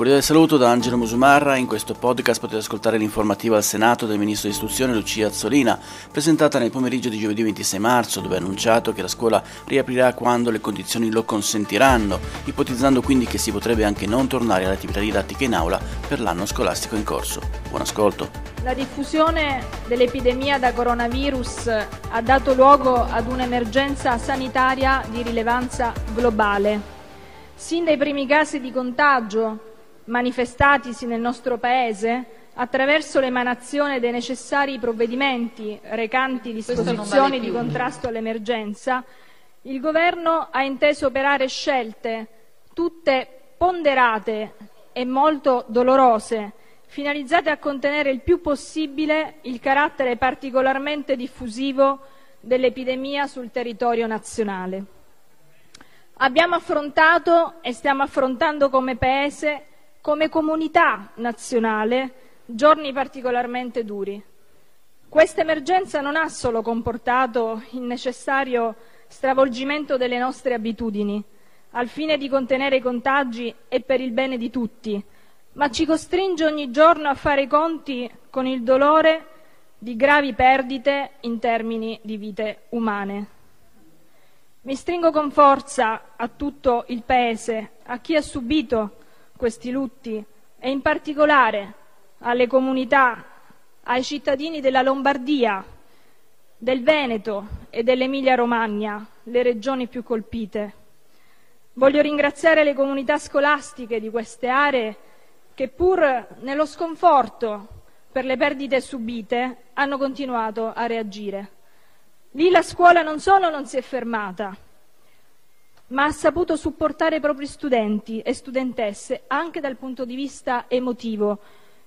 Cordiale saluto da Angelo Musumarra. In questo podcast potete ascoltare l'informativa al Senato del Ministro di Istruzione Lucia Azzolina, presentata nel pomeriggio di giovedì 26 marzo, dove ha annunciato che la scuola riaprirà quando le condizioni lo consentiranno, ipotizzando quindi che si potrebbe anche non tornare alle attività didattiche in aula per l'anno scolastico in corso. Buon ascolto. La diffusione dell'epidemia da coronavirus ha dato luogo ad un'emergenza sanitaria di rilevanza globale. Sin dai primi casi di contagio manifestatisi nel nostro Paese attraverso l'emanazione dei necessari provvedimenti recanti disposizioni di contrasto all'emergenza, il Governo ha inteso operare scelte tutte ponderate e molto dolorose, finalizzate a contenere il più possibile il carattere particolarmente diffusivo dell'epidemia sul territorio nazionale. Abbiamo affrontato e stiamo affrontando come Paese come comunità nazionale giorni particolarmente duri. Questa emergenza non ha solo comportato il necessario stravolgimento delle nostre abitudini, al fine di contenere i contagi e per il bene di tutti, ma ci costringe ogni giorno a fare i conti con il dolore di gravi perdite in termini di vite umane. Mi stringo con forza a tutto il Paese, a chi ha subito questi lutti e in particolare alle comunità, ai cittadini della Lombardia, del Veneto e dell'Emilia-Romagna, le regioni più colpite. Voglio ringraziare le comunità scolastiche di queste aree che pur nello sconforto per le perdite subite hanno continuato a reagire. Lì la scuola non solo non si è fermata, ma ha saputo supportare i propri studenti e studentesse anche dal punto di vista emotivo.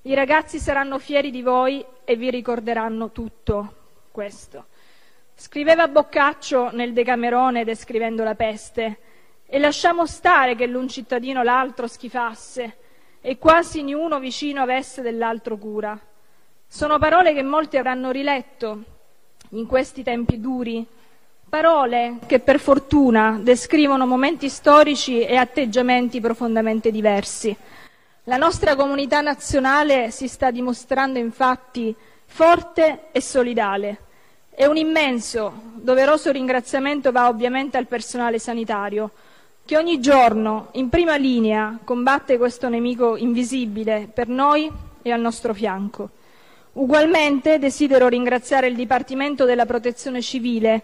I ragazzi saranno fieri di voi e vi ricorderanno tutto questo. Scriveva Boccaccio nel Decamerone descrivendo la peste e lasciamo stare che l'un cittadino l'altro schifasse e quasi niuno vicino avesse dell'altro cura. Sono parole che molti avranno riletto in questi tempi duri Parole che per fortuna descrivono momenti storici e atteggiamenti profondamente diversi. La nostra comunità nazionale si sta dimostrando infatti forte e solidale. E un immenso, doveroso ringraziamento va ovviamente al personale sanitario, che ogni giorno in prima linea combatte questo nemico invisibile per noi e al nostro fianco. Ugualmente desidero ringraziare il Dipartimento della Protezione Civile,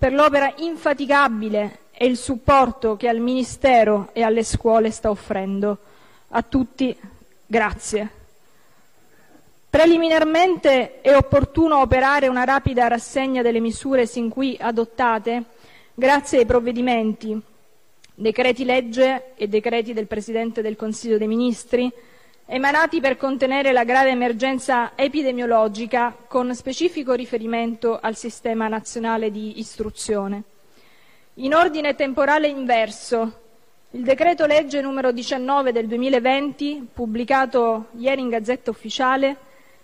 per l'opera infaticabile e il supporto che al Ministero e alle scuole sta offrendo. A tutti grazie. Preliminarmente è opportuno operare una rapida rassegna delle misure sin qui adottate grazie ai provvedimenti, decreti legge e decreti del Presidente del Consiglio dei Ministri, emanati per contenere la grave emergenza epidemiologica con specifico riferimento al sistema nazionale di istruzione. In ordine temporale inverso, il decreto legge numero 19 del 2020, pubblicato ieri in Gazzetta Ufficiale,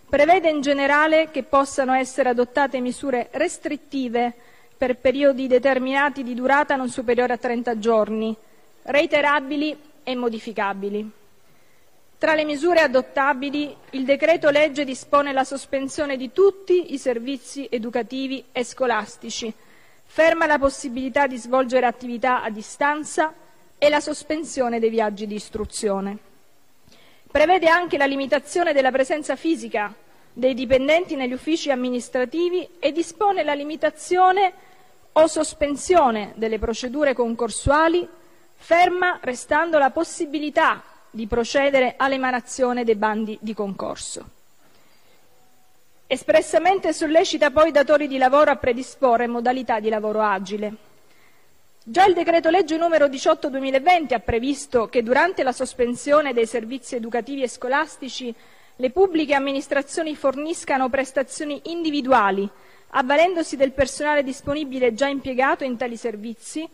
prevede in generale che possano essere adottate misure restrittive per periodi determinati di durata non superiore a 30 giorni, reiterabili e modificabili. Tra le misure adottabili, il decreto legge dispone la sospensione di tutti i servizi educativi e scolastici, ferma la possibilità di svolgere attività a distanza e la sospensione dei viaggi di istruzione. Prevede anche la limitazione della presenza fisica dei dipendenti negli uffici amministrativi e dispone la limitazione o sospensione delle procedure concorsuali, ferma restando la possibilità di procedere all'emanazione dei bandi di concorso. Espressamente sollecita poi i datori di lavoro a predisporre modalità di lavoro agile. Già il decreto legge numero 18 2020 ha previsto che durante la sospensione dei servizi educativi e scolastici le pubbliche amministrazioni forniscano prestazioni individuali, avvalendosi del personale disponibile già impiegato in tali servizi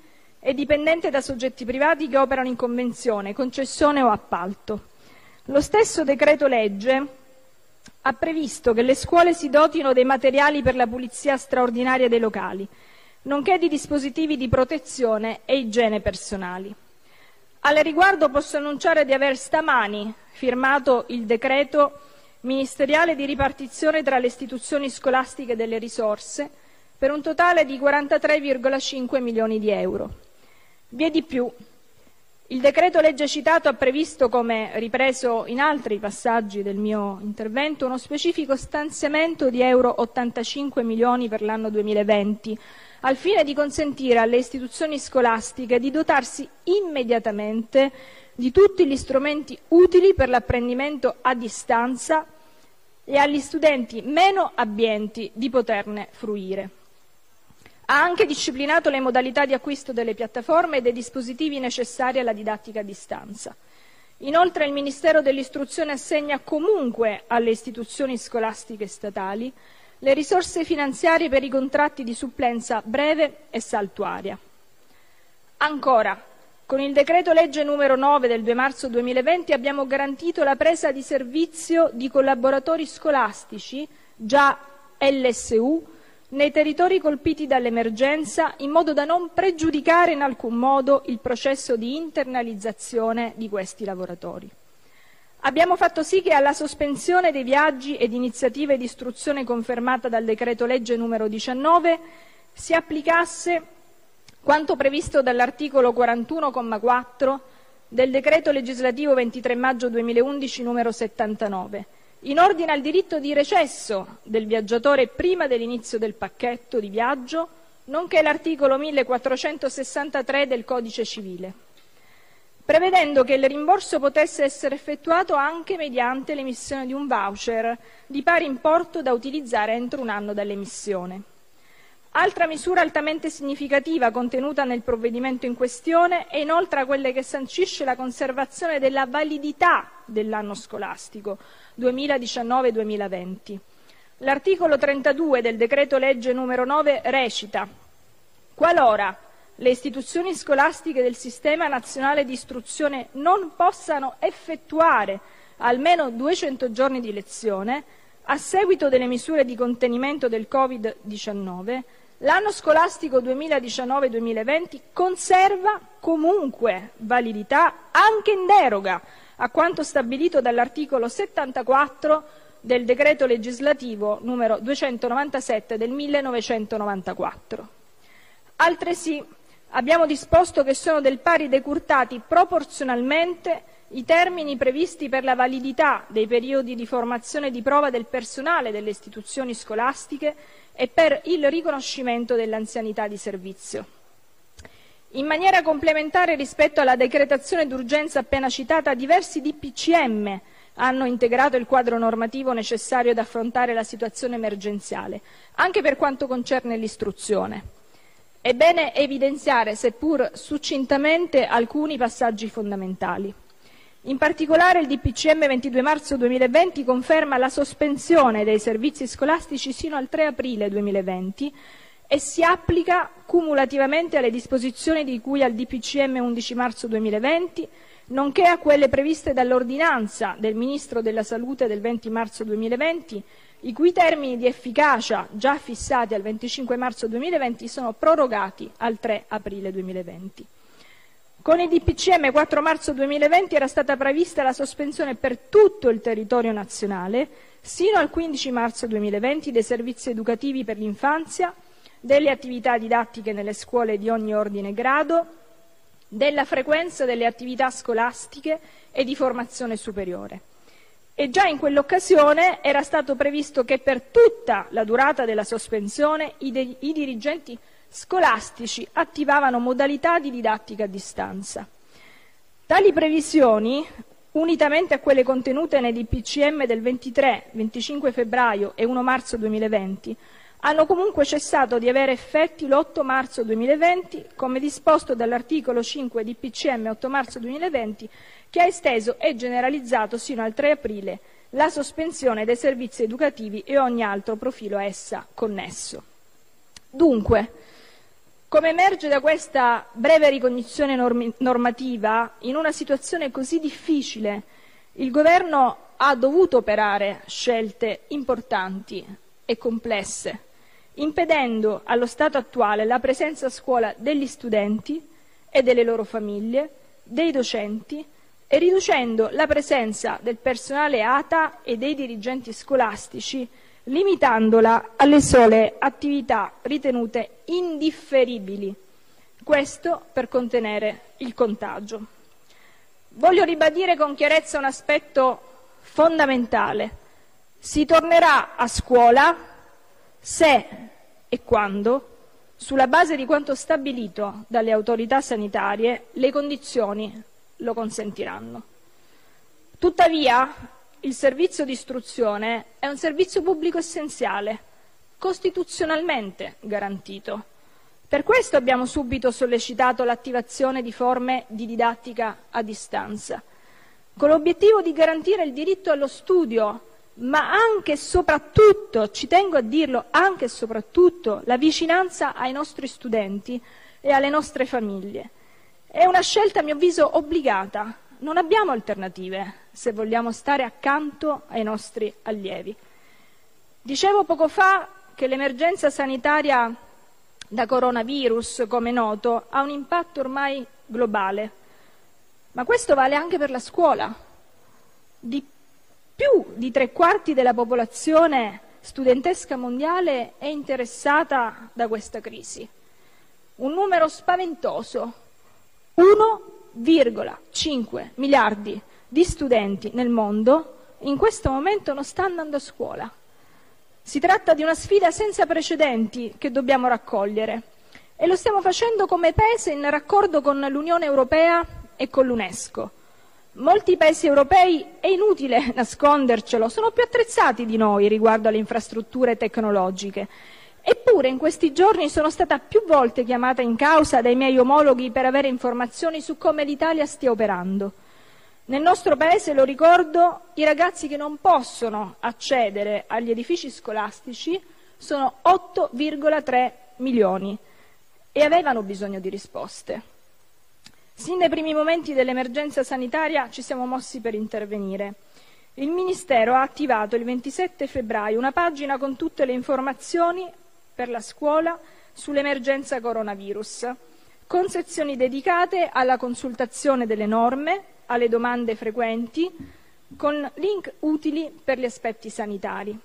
e dipendente da soggetti privati che operano in convenzione, concessione o appalto. Lo stesso decreto legge ha previsto che le scuole si dotino dei materiali per la pulizia straordinaria dei locali, nonché di dispositivi di protezione e igiene personali. Al riguardo posso annunciare di aver stamani firmato il decreto ministeriale di ripartizione tra le istituzioni scolastiche delle risorse per un totale di 43,5 milioni di euro. Vi è di più. Il decreto legge citato ha previsto, come ripreso in altri passaggi del mio intervento, uno specifico stanziamento di euro 85 milioni per l'anno 2020 al fine di consentire alle istituzioni scolastiche di dotarsi immediatamente di tutti gli strumenti utili per l'apprendimento a distanza e agli studenti meno abbienti di poterne fruire. Ha anche disciplinato le modalità di acquisto delle piattaforme e dei dispositivi necessari alla didattica a distanza. Inoltre il Ministero dell'Istruzione assegna comunque alle istituzioni scolastiche statali le risorse finanziarie per i contratti di supplenza breve e saltuaria. Ancora, con il decreto legge numero 9 del 2 marzo 2020 abbiamo garantito la presa di servizio di collaboratori scolastici, già LSU, nei territori colpiti dall'emergenza in modo da non pregiudicare in alcun modo il processo di internalizzazione di questi lavoratori. Abbiamo fatto sì che alla sospensione dei viaggi ed iniziative di istruzione confermata dal decreto legge numero 19 si applicasse quanto previsto dall'articolo 41,4 del decreto legislativo 23 maggio 2011 numero 79, in ordine al diritto di recesso del viaggiatore prima dell'inizio del pacchetto di viaggio, nonché l'articolo 1463 del codice civile prevedendo che il rimborso potesse essere effettuato anche mediante l'emissione di un voucher di pari importo da utilizzare entro un anno dall'emissione. Altra misura altamente significativa contenuta nel provvedimento in questione è inoltre quella che sancisce la conservazione della validità dell'anno scolastico 2019-2020. L'articolo 32 del decreto legge numero 9 recita qualora le istituzioni scolastiche del sistema nazionale di istruzione non possano effettuare almeno 200 giorni di lezione, a seguito delle misure di contenimento del Covid-19, l'anno scolastico 2019-2020 conserva comunque validità anche in deroga a quanto stabilito dall'articolo 74 del decreto legislativo numero 297 del 1994. Altresì abbiamo disposto che sono del pari decurtati proporzionalmente i termini previsti per la validità dei periodi di formazione di prova del personale delle istituzioni scolastiche e per il riconoscimento dell'anzianità di servizio. In maniera complementare rispetto alla decretazione d'urgenza appena citata, diversi DPCM hanno integrato il quadro normativo necessario ad affrontare la situazione emergenziale, anche per quanto concerne l'istruzione. È bene evidenziare, seppur succintamente, alcuni passaggi fondamentali. In particolare il DPCM 22 marzo 2020 conferma la sospensione dei servizi scolastici sino al 3 aprile 2020 e si applica cumulativamente alle disposizioni di cui al DPCM 11 marzo 2020, nonché a quelle previste dall'ordinanza del Ministro della Salute del 20 marzo 2020 i cui termini di efficacia, già fissati al 25 marzo 2020, sono prorogati al 3 aprile 2020. Con il DPCM 4 marzo 2020 era stata prevista la sospensione per tutto il territorio nazionale, sino al 15 marzo 2020, dei servizi educativi per l'infanzia, delle attività didattiche nelle scuole di ogni ordine e grado, della frequenza delle attività scolastiche e di formazione superiore. e già in quell'occasione era stato previsto che per tutta la durata della sospensione i, i dirigenti scolastici attivavano modalità di didattica a distanza. Tali previsioni, unitamente a quelle contenute nei DPCM del 23, 25 febbraio e 1 marzo 2020, hanno comunque cessato di avere effetti l'8 marzo 2020, come disposto dall'articolo 5 di PCM 8 marzo 2020, che ha esteso e generalizzato sino al 3 aprile la sospensione dei servizi educativi e ogni altro profilo a essa connesso. Dunque, come emerge da questa breve ricognizione normativa, in una situazione così difficile il Governo ha dovuto operare scelte importanti e complesse, impedendo allo stato attuale la presenza a scuola degli studenti e delle loro famiglie, dei docenti e riducendo la presenza del personale ATA e dei dirigenti scolastici limitandola alle sole attività ritenute indifferibili, questo per contenere il contagio. Voglio ribadire con chiarezza un aspetto fondamentale. Si tornerà a scuola se e quando, sulla base di quanto stabilito dalle autorità sanitarie, le condizioni lo consentiranno. Tuttavia, il servizio di istruzione è un servizio pubblico essenziale, costituzionalmente garantito. Per questo abbiamo subito sollecitato l'attivazione di forme di didattica a distanza, con l'obiettivo di garantire il diritto allo studio, ma anche e soprattutto, ci tengo a dirlo, anche e soprattutto la vicinanza ai nostri studenti e alle nostre famiglie. È una scelta, a mio avviso, obbligata, non abbiamo alternative se vogliamo stare accanto ai nostri allievi. Dicevo poco fa che l'emergenza sanitaria da coronavirus, come noto, ha un impatto ormai globale, ma questo vale anche per la scuola. Di più di tre quarti della popolazione studentesca mondiale è interessata da questa crisi. Un numero spaventoso. Uno 1,5 miliardi di studenti nel mondo in questo momento non sta andando a scuola. Si tratta di una sfida senza precedenti che dobbiamo raccogliere e lo stiamo facendo come Paese in raccordo con l'Unione Europea e con l'UNESCO. Molti paesi europei, è inutile nascondercelo, sono più attrezzati di noi riguardo alle infrastrutture tecnologiche Eppure in questi giorni sono stata più volte chiamata in causa dai miei omologhi per avere informazioni su come l'Italia stia operando. Nel nostro Paese, lo ricordo, i ragazzi che non possono accedere agli edifici scolastici sono 8,3 milioni e avevano bisogno di risposte. Sin dai primi momenti dell'emergenza sanitaria ci siamo mossi per intervenire. Il Ministero ha attivato il 27 febbraio una pagina con tutte le informazioni per la scuola sull'emergenza coronavirus, con sezioni dedicate alla consultazione delle norme, alle domande frequenti, con link utili per gli aspetti sanitari.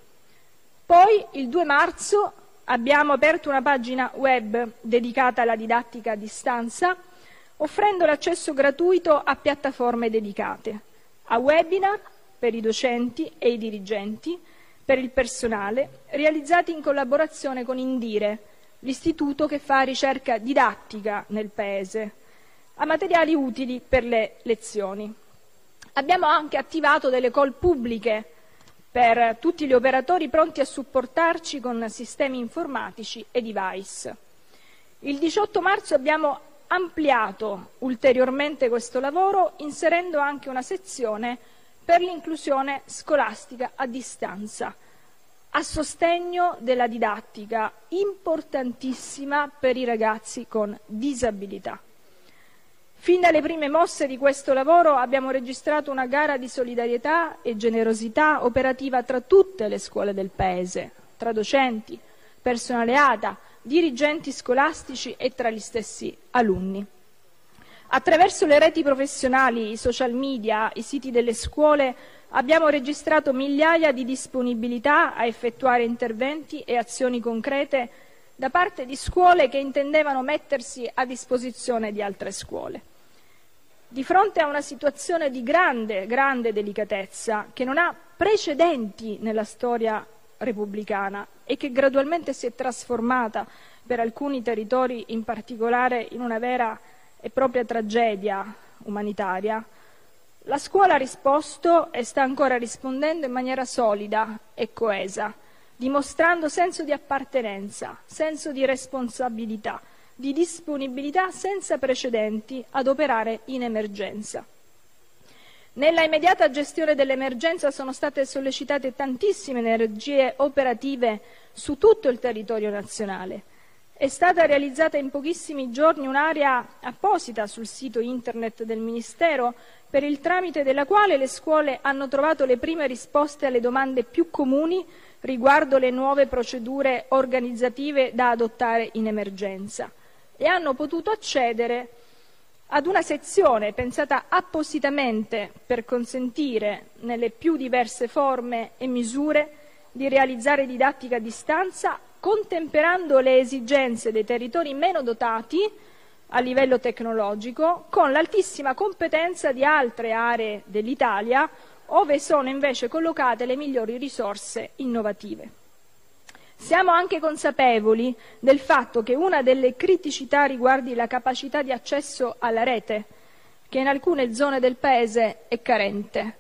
Poi, il 2 marzo, abbiamo aperto una pagina web dedicata alla didattica a distanza, offrendo l'accesso gratuito a piattaforme dedicate, a webinar per i docenti e i dirigenti, per il personale, realizzati in collaborazione con Indire, l'istituto che fa ricerca didattica nel Paese, a materiali utili per le lezioni. Abbiamo anche attivato delle call pubbliche per tutti gli operatori pronti a supportarci con sistemi informatici e device. Il 18 marzo abbiamo ampliato ulteriormente questo lavoro inserendo anche una sezione per l'inclusione scolastica a distanza, a sostegno della didattica, importantissima per i ragazzi con disabilità. Fin dalle prime mosse di questo lavoro abbiamo registrato una gara di solidarietà e generosità operativa tra tutte le scuole del Paese, tra docenti, personale ATA, dirigenti scolastici e tra gli stessi alunni. Attraverso le reti professionali, i social media, i siti delle scuole abbiamo registrato migliaia di disponibilità a effettuare interventi e azioni concrete da parte di scuole che intendevano mettersi a disposizione di altre scuole. Di fronte a una situazione di grande, grande delicatezza che non ha precedenti nella storia repubblicana e che gradualmente si è trasformata per alcuni territori in particolare in una vera e propria tragedia umanitaria, la scuola ha risposto e sta ancora rispondendo in maniera solida e coesa, dimostrando senso di appartenenza, senso di responsabilità, di disponibilità senza precedenti ad operare in emergenza. Nella immediata gestione dell'emergenza sono state sollecitate tantissime energie operative su tutto il territorio nazionale. È stata realizzata in pochissimi giorni un'area apposita sul sito internet del Ministero per il tramite della quale le scuole hanno trovato le prime risposte alle domande più comuni riguardo le nuove procedure organizzative da adottare in emergenza e hanno potuto accedere ad una sezione pensata appositamente per consentire, nelle più diverse forme e misure, di realizzare didattica a distanza, contemperando le esigenze dei territori meno dotati a livello tecnologico con l'altissima competenza di altre aree dell'Italia, ove sono invece collocate le migliori risorse innovative. Siamo anche consapevoli del fatto che una delle criticità riguardi la capacità di accesso alla rete, che in alcune zone del Paese è carente.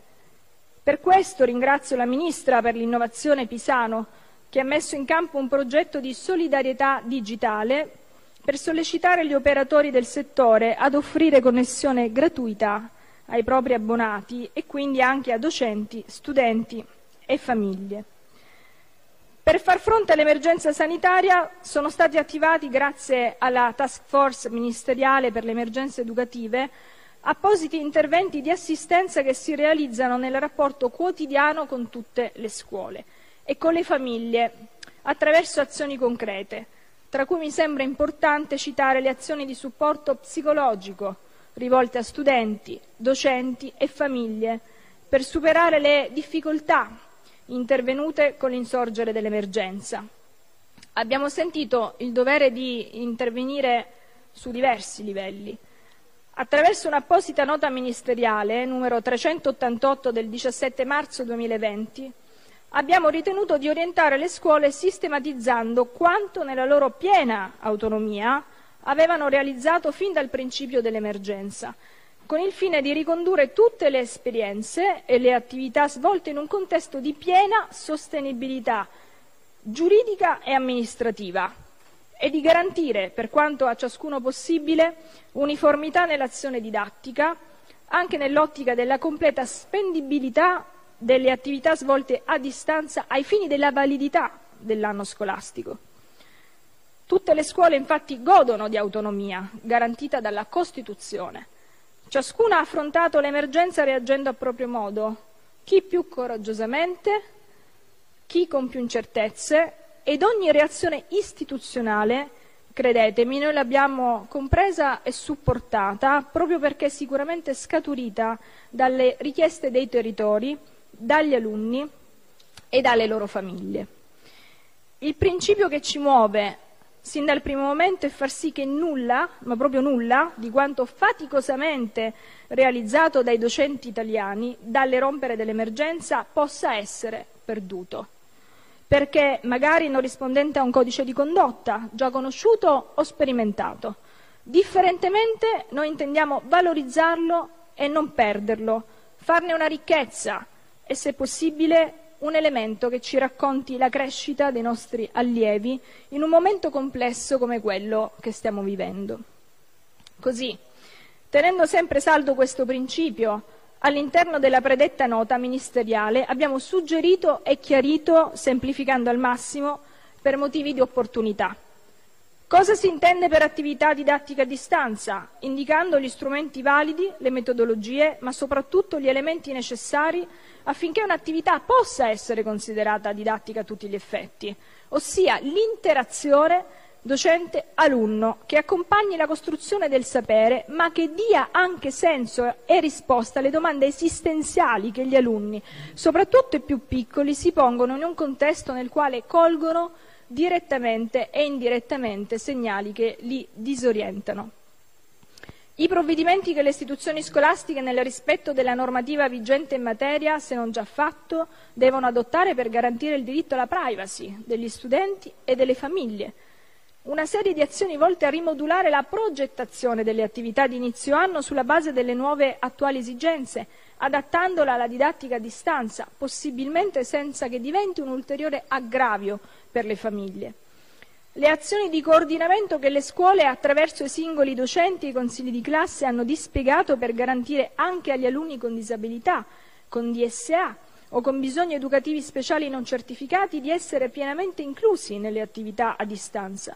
Per questo ringrazio la Ministra per l'innovazione Pisano, che ha messo in campo un progetto di solidarietà digitale per sollecitare gli operatori del settore ad offrire connessione gratuita ai propri abbonati e quindi anche a docenti, studenti e famiglie. Per far fronte all'emergenza sanitaria sono stati attivati, grazie alla task force ministeriale per le emergenze educative, appositi interventi di assistenza che si realizzano nel rapporto quotidiano con tutte le scuole e con le famiglie attraverso azioni concrete, tra cui mi sembra importante citare le azioni di supporto psicologico rivolte a studenti, docenti e famiglie per superare le difficoltà intervenute con l'insorgere dell'emergenza. Abbiamo sentito il dovere di intervenire su diversi livelli. Attraverso un'apposita nota ministeriale, numero 388 del 17 marzo 2020, abbiamo ritenuto di orientare le scuole sistematizzando quanto nella loro piena autonomia avevano realizzato fin dal principio dell'emergenza con il fine di ricondurre tutte le esperienze e le attività svolte in un contesto di piena sostenibilità giuridica e amministrativa e di garantire, per quanto a ciascuno possibile, uniformità nell'azione didattica, anche nell'ottica della completa spendibilità delle attività svolte a distanza ai fini della validità dell'anno scolastico. Tutte le scuole infatti godono di autonomia garantita dalla Costituzione Ciascuna ha affrontato l'emergenza reagendo a proprio modo, chi più coraggiosamente, chi con più incertezze, ed ogni reazione istituzionale, credetemi, noi l'abbiamo compresa e supportata proprio perché sicuramente scaturita dalle richieste dei territori, dagli alunni e dalle loro famiglie. Il principio che ci muove sin dal primo momento e far sì che nulla, ma proprio nulla, di quanto faticosamente realizzato dai docenti italiani dalle rompere dell'emergenza possa essere perduto. Perché magari non rispondente a un codice di condotta già conosciuto o sperimentato. Differentemente noi intendiamo valorizzarlo e non perderlo, farne una ricchezza e se possibile un elemento che ci racconti la crescita dei nostri allievi in un momento complesso come quello che stiamo vivendo. Così, tenendo sempre saldo questo principio, all'interno della predetta nota ministeriale abbiamo suggerito e chiarito, semplificando al massimo, per motivi di opportunità. Cosa si intende per attività didattica a distanza? Indicando gli strumenti validi, le metodologie, ma soprattutto gli elementi necessari affinché un'attività possa essere considerata didattica a tutti gli effetti, ossia l'interazione docente-alunno che accompagni la costruzione del sapere, ma che dia anche senso e risposta alle domande esistenziali che gli alunni, soprattutto i più piccoli, si pongono in un contesto nel quale colgono direttamente e indirettamente segnali che li disorientano. I provvedimenti che le istituzioni scolastiche, nel rispetto della normativa vigente in materia, se non già fatto, devono adottare per garantire il diritto alla privacy degli studenti e delle famiglie. Una serie di azioni volte a rimodulare la progettazione delle attività di inizio anno sulla base delle nuove attuali esigenze, adattandola alla didattica a distanza, possibilmente senza che diventi un ulteriore aggravio per le famiglie. Le azioni di coordinamento che le scuole, attraverso i singoli docenti e i consigli di classe, hanno dispiegato per garantire anche agli alunni con disabilità, con DSA o con bisogni educativi speciali non certificati di essere pienamente inclusi nelle attività a distanza,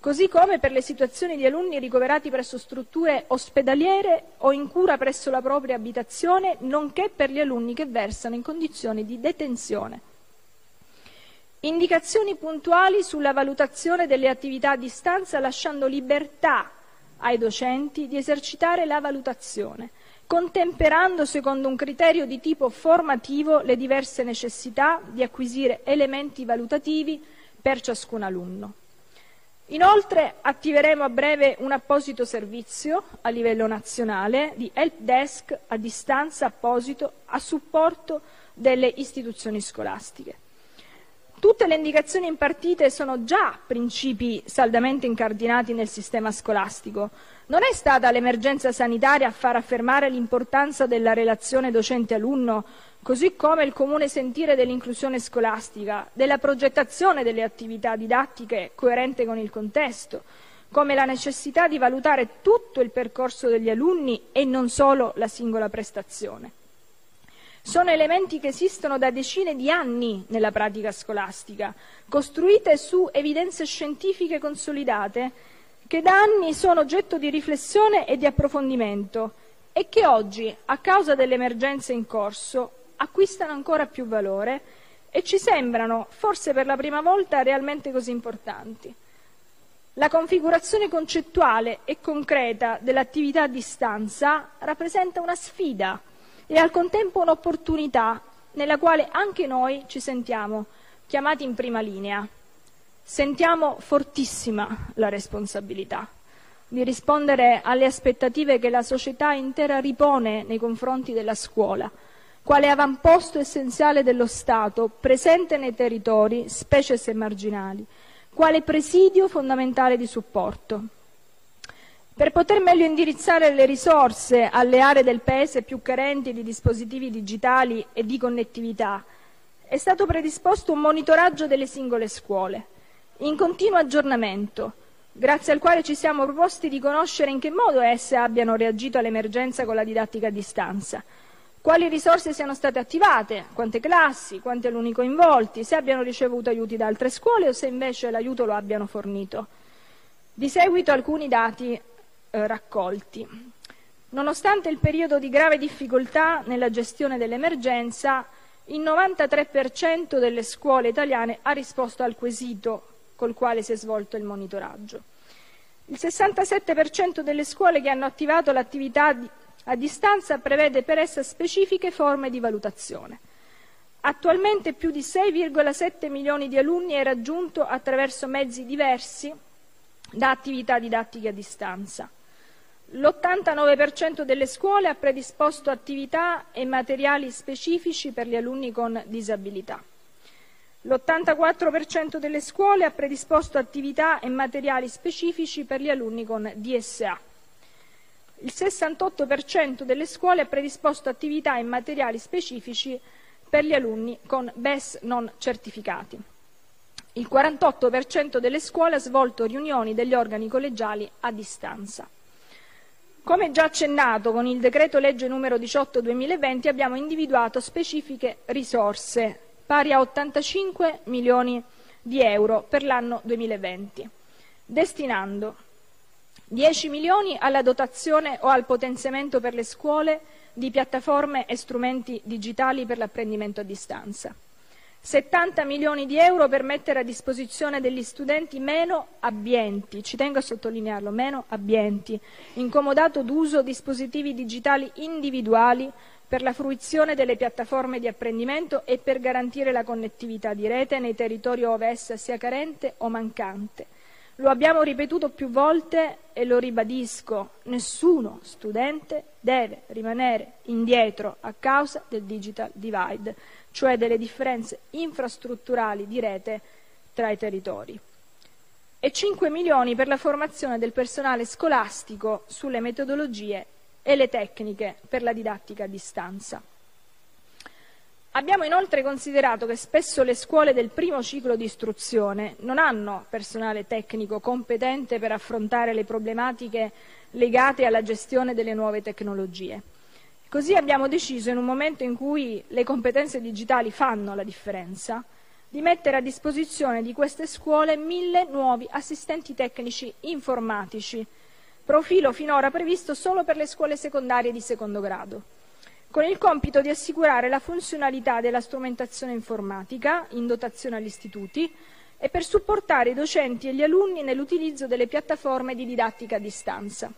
così come per le situazioni di alunni ricoverati presso strutture ospedaliere o in cura presso la propria abitazione, nonché per gli alunni che versano in condizioni di detenzione. Indicazioni puntuali sulla valutazione delle attività a distanza lasciando libertà ai docenti di esercitare la valutazione, contemperando secondo un criterio di tipo formativo le diverse necessità di acquisire elementi valutativi per ciascun alunno. Inoltre attiveremo a breve un apposito servizio a livello nazionale di help desk a distanza apposito a supporto delle istituzioni scolastiche. Tutte le indicazioni impartite sono già principi saldamente incardinati nel sistema scolastico. Non è stata l'emergenza sanitaria a far affermare l'importanza della relazione docente-alunno, così come il comune sentire dell'inclusione scolastica, della progettazione delle attività didattiche coerente con il contesto, come la necessità di valutare tutto il percorso degli alunni e non solo la singola prestazione. Sono elementi che esistono da decine di anni nella pratica scolastica, costruite su evidenze scientifiche consolidate, che da anni sono oggetto di riflessione e di approfondimento e che oggi, a causa delle emergenze in corso, acquistano ancora più valore e ci sembrano, forse per la prima volta, realmente così importanti. La configurazione concettuale e concreta dell'attività a distanza rappresenta una sfida e al contempo un'opportunità nella quale anche noi ci sentiamo chiamati in prima linea. Sentiamo fortissima la responsabilità di rispondere alle aspettative che la società intera ripone nei confronti della scuola, quale avamposto essenziale dello Stato, presente nei territori, specie se marginali, quale presidio fondamentale di supporto. Per poter meglio indirizzare le risorse alle aree del Paese più carenti di dispositivi digitali e di connettività, è stato predisposto un monitoraggio delle singole scuole, in continuo aggiornamento, grazie al quale ci siamo proposti di conoscere in che modo esse abbiano reagito all'emergenza con la didattica a distanza, quali risorse siano state attivate, quante classi, quanti alunni coinvolti, se abbiano ricevuto aiuti da altre scuole o se invece l'aiuto lo abbiano fornito. Di seguito alcuni dati eh, raccolti. Nonostante il periodo di grave difficoltà nella gestione dell'emergenza, il 93% delle scuole italiane ha risposto al quesito col quale si è svolto il monitoraggio. Il 67% delle scuole che hanno attivato l'attività a distanza prevede per essa specifiche forme di valutazione. Attualmente più di 6,7 milioni di alunni è raggiunto attraverso mezzi diversi da attività didattiche a distanza. L'89% delle scuole ha predisposto attività e materiali specifici per gli alunni con disabilità. L'84% delle scuole ha predisposto attività e materiali specifici per gli alunni con DSA. Il 68% delle scuole ha predisposto attività e materiali specifici per gli alunni con BES non certificati. Il 48% delle scuole ha svolto riunioni degli organi collegiali a distanza. Come già accennato con il decreto legge numero 18 2020 abbiamo individuato specifiche risorse pari a 85 milioni di euro per l'anno 2020, destinando 10 milioni alla dotazione o al potenziamento per le scuole di piattaforme e strumenti digitali per l'apprendimento a distanza. 70 milioni di euro per mettere a disposizione degli studenti meno abbienti, ci tengo a sottolinearlo, meno abbienti, incomodato d'uso dispositivi digitali individuali per la fruizione delle piattaforme di apprendimento e per garantire la connettività di rete nei territori ove essa sia carente o mancante. Lo abbiamo ripetuto più volte e lo ribadisco, nessuno studente deve rimanere indietro a causa del digital divide, cioè delle differenze infrastrutturali di rete tra i territori. E 5 milioni per la formazione del personale scolastico sulle metodologie e le tecniche per la didattica a distanza. Abbiamo inoltre considerato che spesso le scuole del primo ciclo di istruzione non hanno personale tecnico competente per affrontare le problematiche legate alla gestione delle nuove tecnologie. Così abbiamo deciso, in un momento in cui le competenze digitali fanno la differenza, di mettere a disposizione di queste scuole mille nuovi assistenti tecnici informatici, profilo finora previsto solo per le scuole secondarie di secondo grado con il compito di assicurare la funzionalità della strumentazione informatica in dotazione agli istituti e per supportare i docenti e gli alunni nell'utilizzo delle piattaforme di didattica a distanza.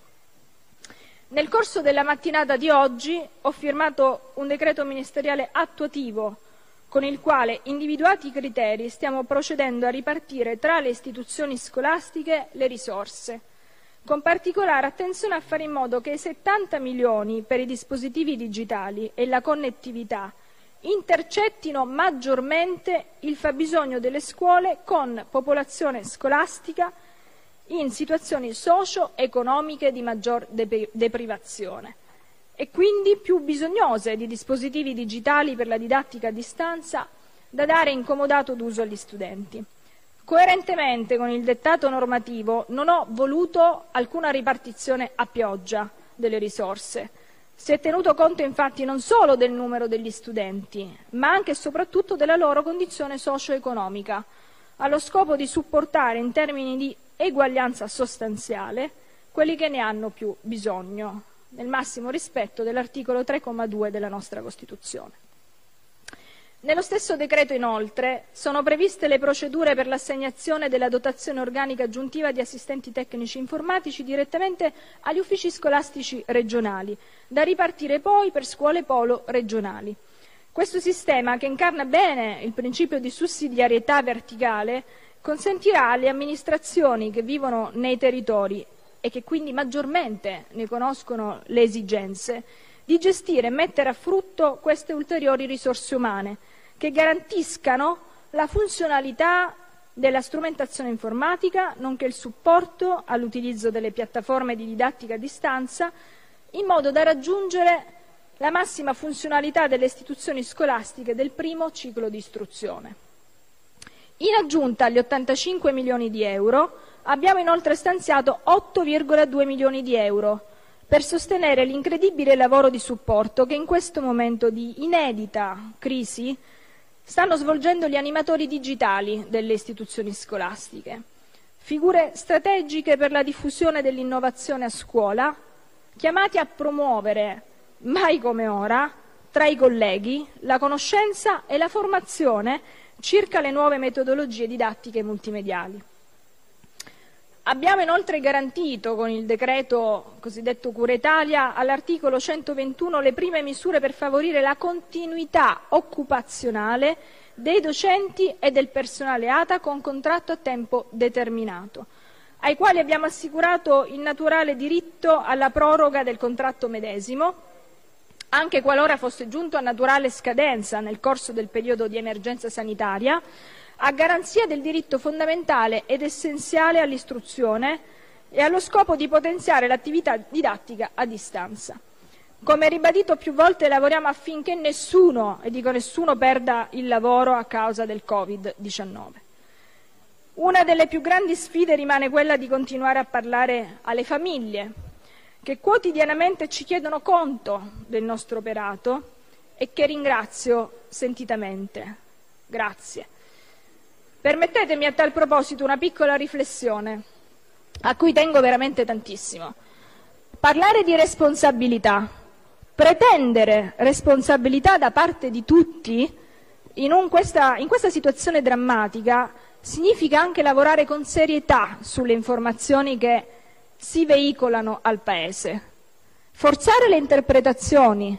Nel corso della mattinata di oggi ho firmato un decreto ministeriale attuativo con il quale, individuati i criteri, stiamo procedendo a ripartire tra le istituzioni scolastiche le risorse. Con particolare attenzione a fare in modo che i 70 milioni per i dispositivi digitali e la connettività intercettino maggiormente il fabbisogno delle scuole con popolazione scolastica in situazioni socio-economiche di maggior deprivazione e quindi più bisognose di dispositivi digitali per la didattica a distanza da dare in comodato d'uso agli studenti. Coerentemente con il dettato normativo non ho voluto alcuna ripartizione a pioggia delle risorse. Si è tenuto conto infatti non solo del numero degli studenti, ma anche e soprattutto della loro condizione socio-economica, allo scopo di supportare in termini di eguaglianza sostanziale quelli che ne hanno più bisogno, nel massimo rispetto dell'articolo 3,2 della nostra Costituzione. Nello stesso decreto, inoltre, sono previste le procedure per l'assegnazione della dotazione organica aggiuntiva di assistenti tecnici informatici direttamente agli uffici scolastici regionali, da ripartire poi per scuole polo regionali. Questo sistema, che incarna bene il principio di sussidiarietà verticale, consentirà alle amministrazioni che vivono nei territori e che quindi maggiormente ne conoscono le esigenze, di gestire e mettere a frutto queste ulteriori risorse umane, che garantiscano la funzionalità della strumentazione informatica, nonché il supporto all'utilizzo delle piattaforme di didattica a distanza, in modo da raggiungere la massima funzionalità delle istituzioni scolastiche del primo ciclo di istruzione. In aggiunta agli 85 milioni di euro, abbiamo inoltre stanziato 8,2 milioni di euro per sostenere l'incredibile lavoro di supporto che in questo momento di inedita crisi stanno svolgendo gli animatori digitali delle istituzioni scolastiche, figure strategiche per la diffusione dell'innovazione a scuola, chiamati a promuovere, mai come ora, tra i colleghi la conoscenza e la formazione circa le nuove metodologie didattiche multimediali. Abbiamo inoltre garantito con il decreto cosiddetto Cura Italia all'articolo 121 le prime misure per favorire la continuità occupazionale dei docenti e del personale ATA con contratto a tempo determinato, ai quali abbiamo assicurato il naturale diritto alla proroga del contratto medesimo, anche qualora fosse giunto a naturale scadenza nel corso del periodo di emergenza sanitaria, a garanzia del diritto fondamentale ed essenziale all'istruzione e allo scopo di potenziare l'attività didattica a distanza. Come ribadito più volte lavoriamo affinché nessuno, e dico nessuno, perda il lavoro a causa del Covid-19. Una delle più grandi sfide rimane quella di continuare a parlare alle famiglie, che quotidianamente ci chiedono conto del nostro operato e che ringrazio sentitamente. Grazie. Permettetemi a tal proposito una piccola riflessione, a cui tengo veramente tantissimo. Parlare di responsabilità, pretendere responsabilità da parte di tutti in, un, questa, in questa situazione drammatica significa anche lavorare con serietà sulle informazioni che si veicolano al Paese. Forzare le interpretazioni,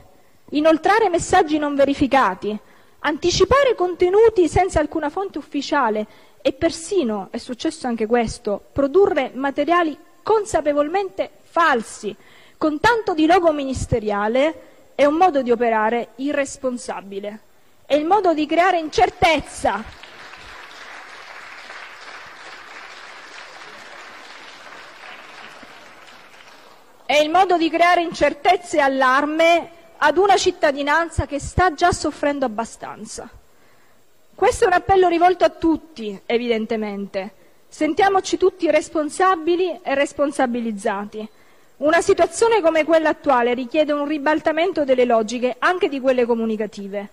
inoltrare messaggi non verificati, anticipare contenuti senza alcuna fonte ufficiale e persino, è successo anche questo, produrre materiali consapevolmente falsi, con tanto di logo ministeriale, è un modo di operare irresponsabile. È il modo di creare incertezza. È il modo di creare incertezza e allarme ad una cittadinanza che sta già soffrendo abbastanza. Questo è un appello rivolto a tutti, evidentemente. Sentiamoci tutti responsabili e responsabilizzati. Una situazione come quella attuale richiede un ribaltamento delle logiche, anche di quelle comunicative.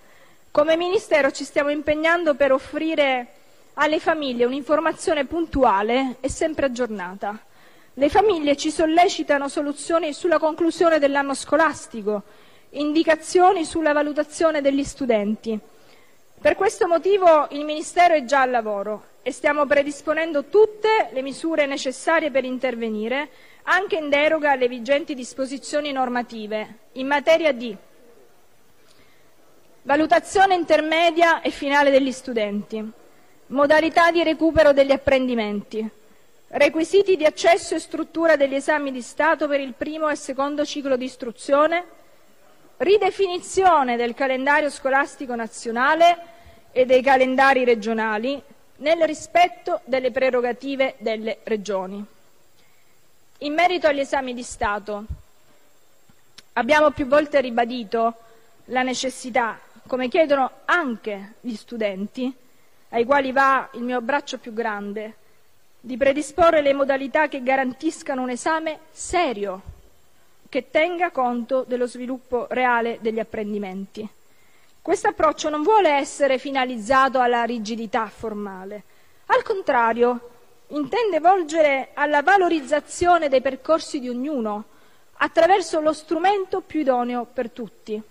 Come Ministero ci stiamo impegnando per offrire alle famiglie un'informazione puntuale e sempre aggiornata. Le famiglie ci sollecitano soluzioni sulla conclusione dell'anno scolastico, indicazioni sulla valutazione degli studenti. Per questo motivo il Ministero è già al lavoro e stiamo predisponendo tutte le misure necessarie per intervenire, anche in deroga alle vigenti disposizioni normative, in materia di valutazione intermedia e finale degli studenti, modalità di recupero degli apprendimenti, requisiti di accesso e struttura degli esami di Stato per il primo e secondo ciclo di istruzione, ridefinizione del calendario scolastico nazionale e dei calendari regionali nel rispetto delle prerogative delle regioni. In merito agli esami di Stato, abbiamo più volte ribadito la necessità, come chiedono anche gli studenti, ai quali va il mio abbraccio più grande, di predisporre le modalità che garantiscano un esame serio, che tenga conto dello sviluppo reale degli apprendimenti. Questo approccio non vuole essere finalizzato alla rigidità formale, al contrario, intende volgere alla valorizzazione dei percorsi di ognuno attraverso lo strumento più idoneo per tutti.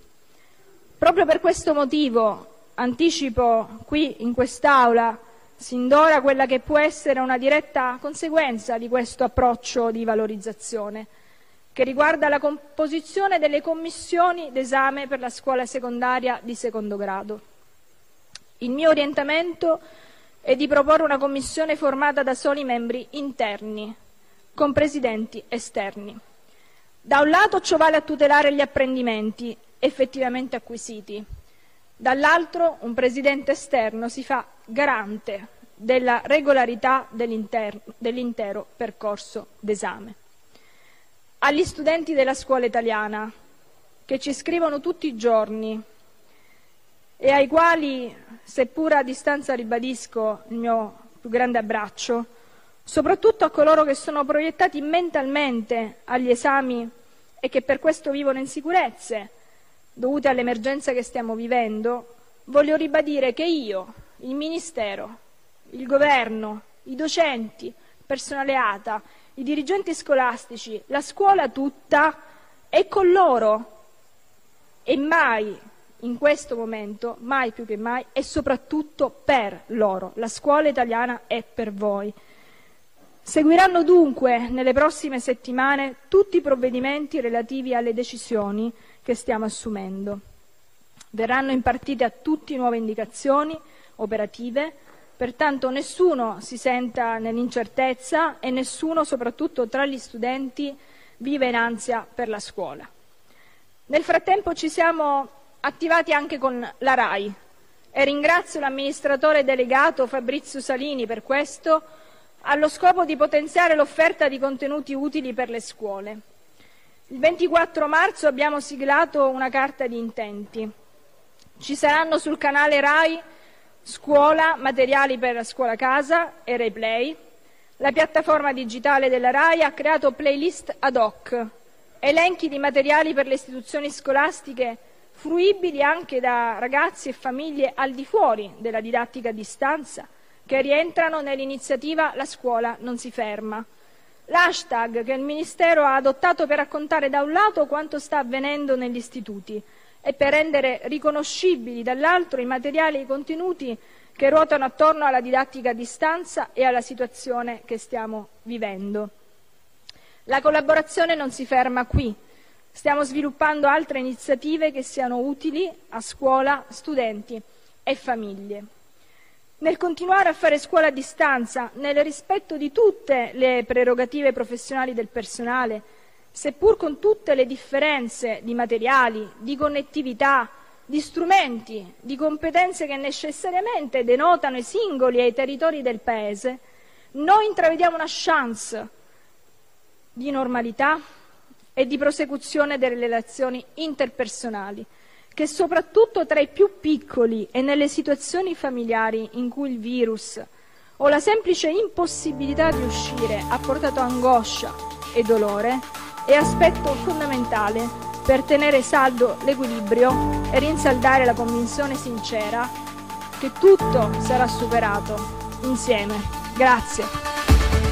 Proprio per questo motivo anticipo qui in quest'Aula sin d'ora quella che può essere una diretta conseguenza di questo approccio di valorizzazione che riguarda la composizione delle commissioni d'esame per la scuola secondaria di secondo grado. Il mio orientamento è di proporre una commissione formata da soli membri interni, con presidenti esterni. Da un lato ciò vale a tutelare gli apprendimenti effettivamente acquisiti, dall'altro un presidente esterno si fa garante della regolarità dell'intero percorso d'esame. Agli studenti della scuola italiana che ci scrivono tutti i giorni e ai quali, seppur a distanza, ribadisco il mio più grande abbraccio, soprattutto a coloro che sono proiettati mentalmente agli esami e che per questo vivono insicurezze dovute all'emergenza che stiamo vivendo, voglio ribadire che io, il Ministero, il Governo, i docenti, il personale ATA i dirigenti scolastici, la scuola tutta è con loro e mai in questo momento, mai più che mai, e soprattutto per loro. La scuola italiana è per voi. Seguiranno dunque nelle prossime settimane tutti i provvedimenti relativi alle decisioni che stiamo assumendo. Verranno impartite a tutti nuove indicazioni operative Pertanto nessuno si senta nell'incertezza e nessuno, soprattutto tra gli studenti, vive in ansia per la scuola. Nel frattempo ci siamo attivati anche con la RAI e ringrazio l'amministratore delegato Fabrizio Salini per questo, allo scopo di potenziare l'offerta di contenuti utili per le scuole. Il 24 marzo abbiamo siglato una carta di intenti. Ci saranno sul canale RAI scuola, materiali per la scuola casa e replay. La piattaforma digitale della RAI ha creato playlist ad hoc, elenchi di materiali per le istituzioni scolastiche fruibili anche da ragazzi e famiglie al di fuori della didattica a distanza, che rientrano nell'iniziativa La scuola non si ferma. L'hashtag che il Ministero ha adottato per raccontare da un lato quanto sta avvenendo negli istituti e per rendere riconoscibili dall'altro i materiali e i contenuti che ruotano attorno alla didattica a distanza e alla situazione che stiamo vivendo. La collaborazione non si ferma qui. Stiamo sviluppando altre iniziative che siano utili a scuola, studenti e famiglie. Nel continuare a fare scuola a distanza, nel rispetto di tutte le prerogative professionali del personale, seppur con tutte le differenze di materiali, di connettività, di strumenti, di competenze che necessariamente denotano i singoli e i territori del Paese, noi intravediamo una chance di normalità e di prosecuzione delle relazioni interpersonali, che soprattutto tra i più piccoli e nelle situazioni familiari in cui il virus o la semplice impossibilità di uscire ha portato angoscia e dolore, è aspetto fondamentale per tenere saldo l'equilibrio e rinsaldare la convinzione sincera che tutto sarà superato insieme. Grazie.